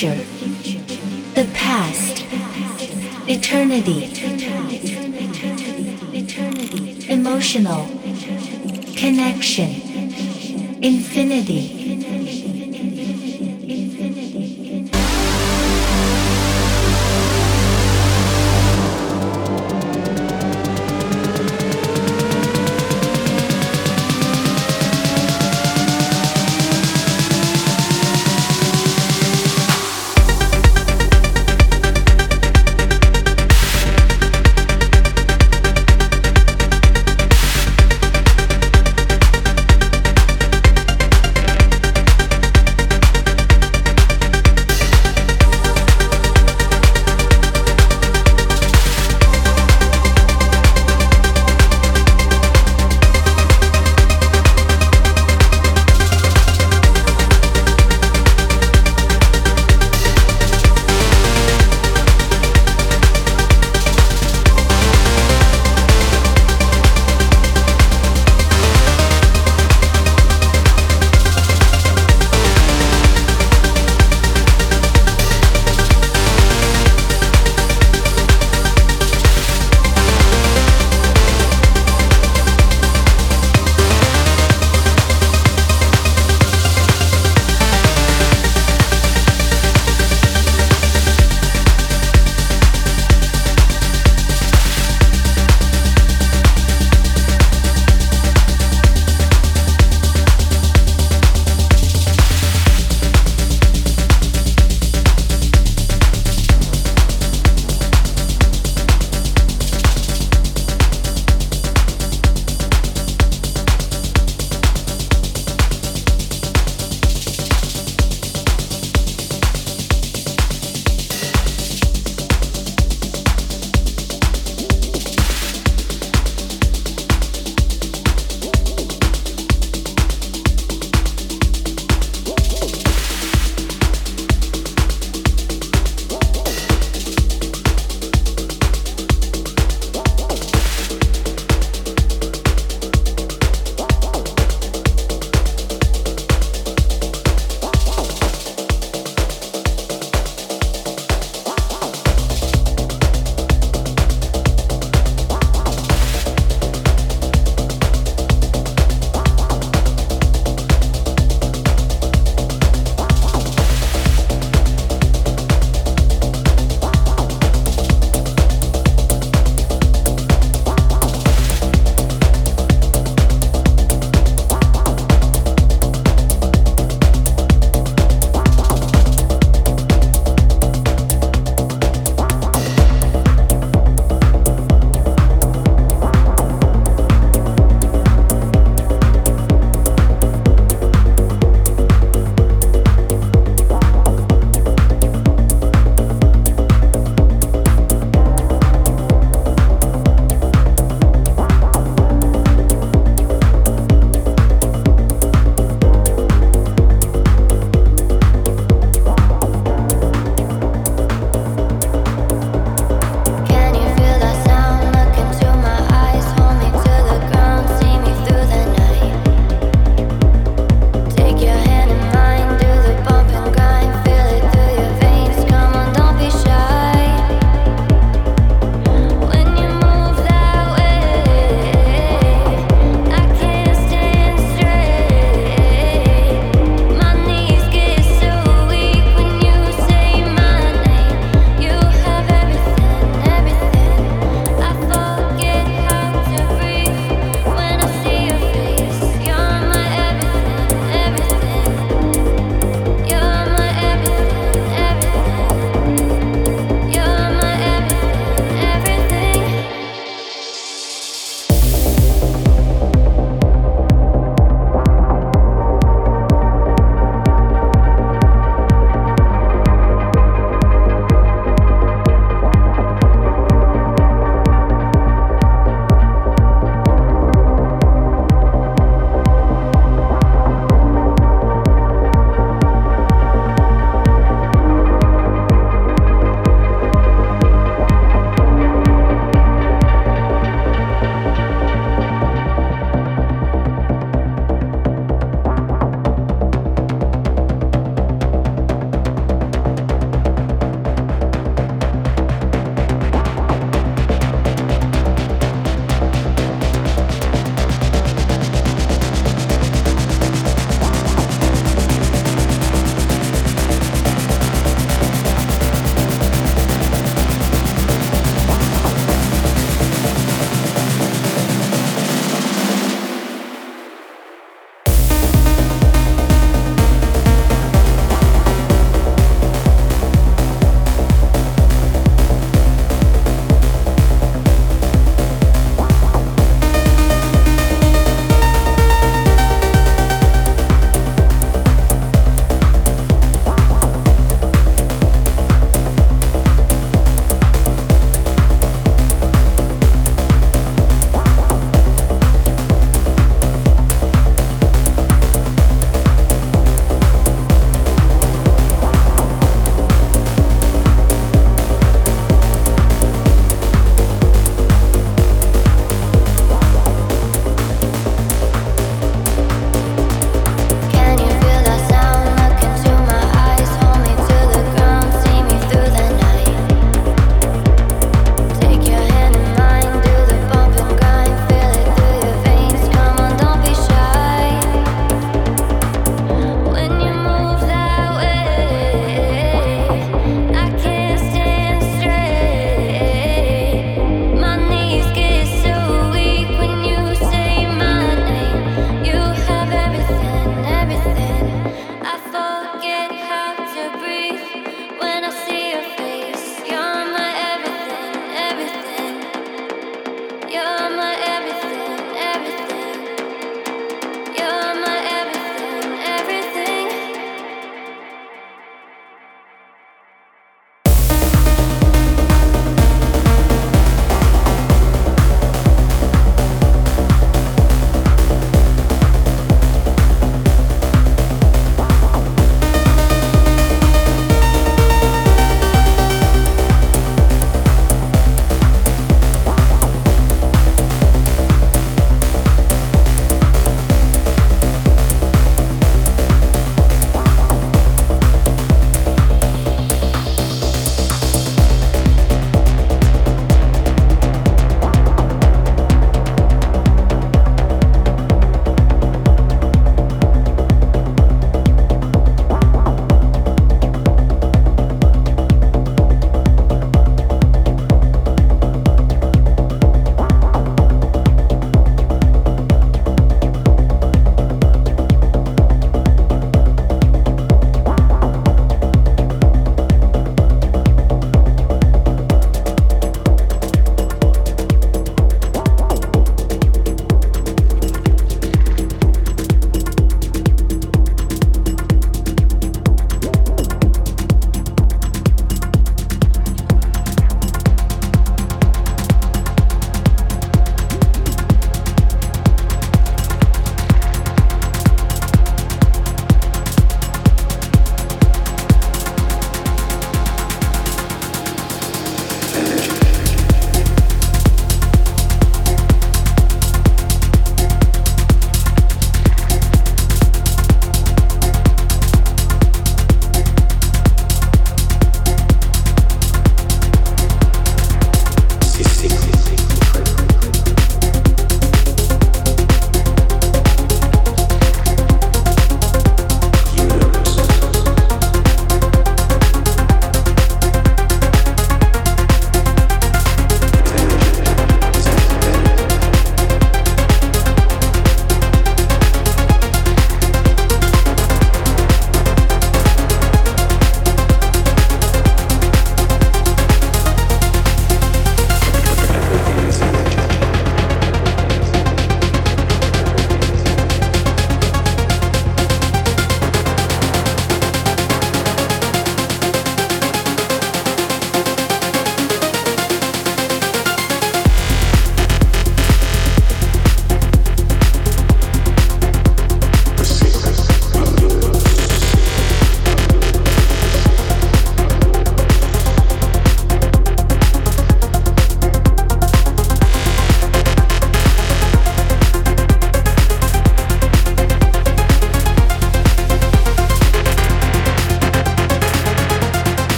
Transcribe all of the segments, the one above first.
future, the past, eternity, emotional, connection, infinity.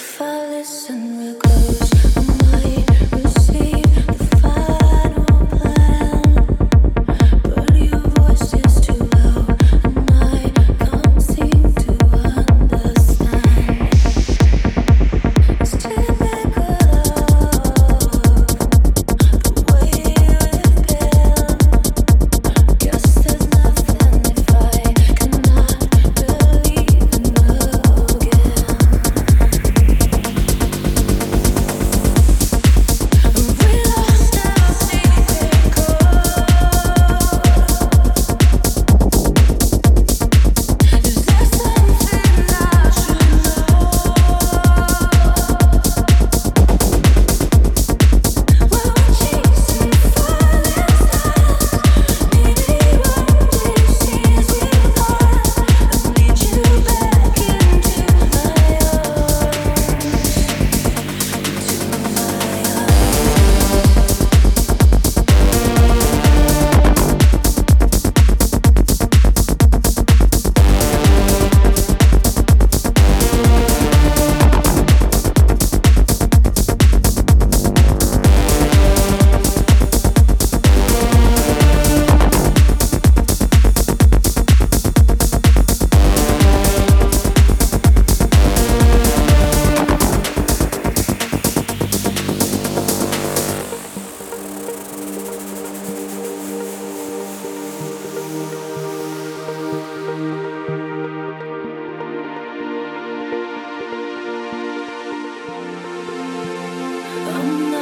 if I listen real close.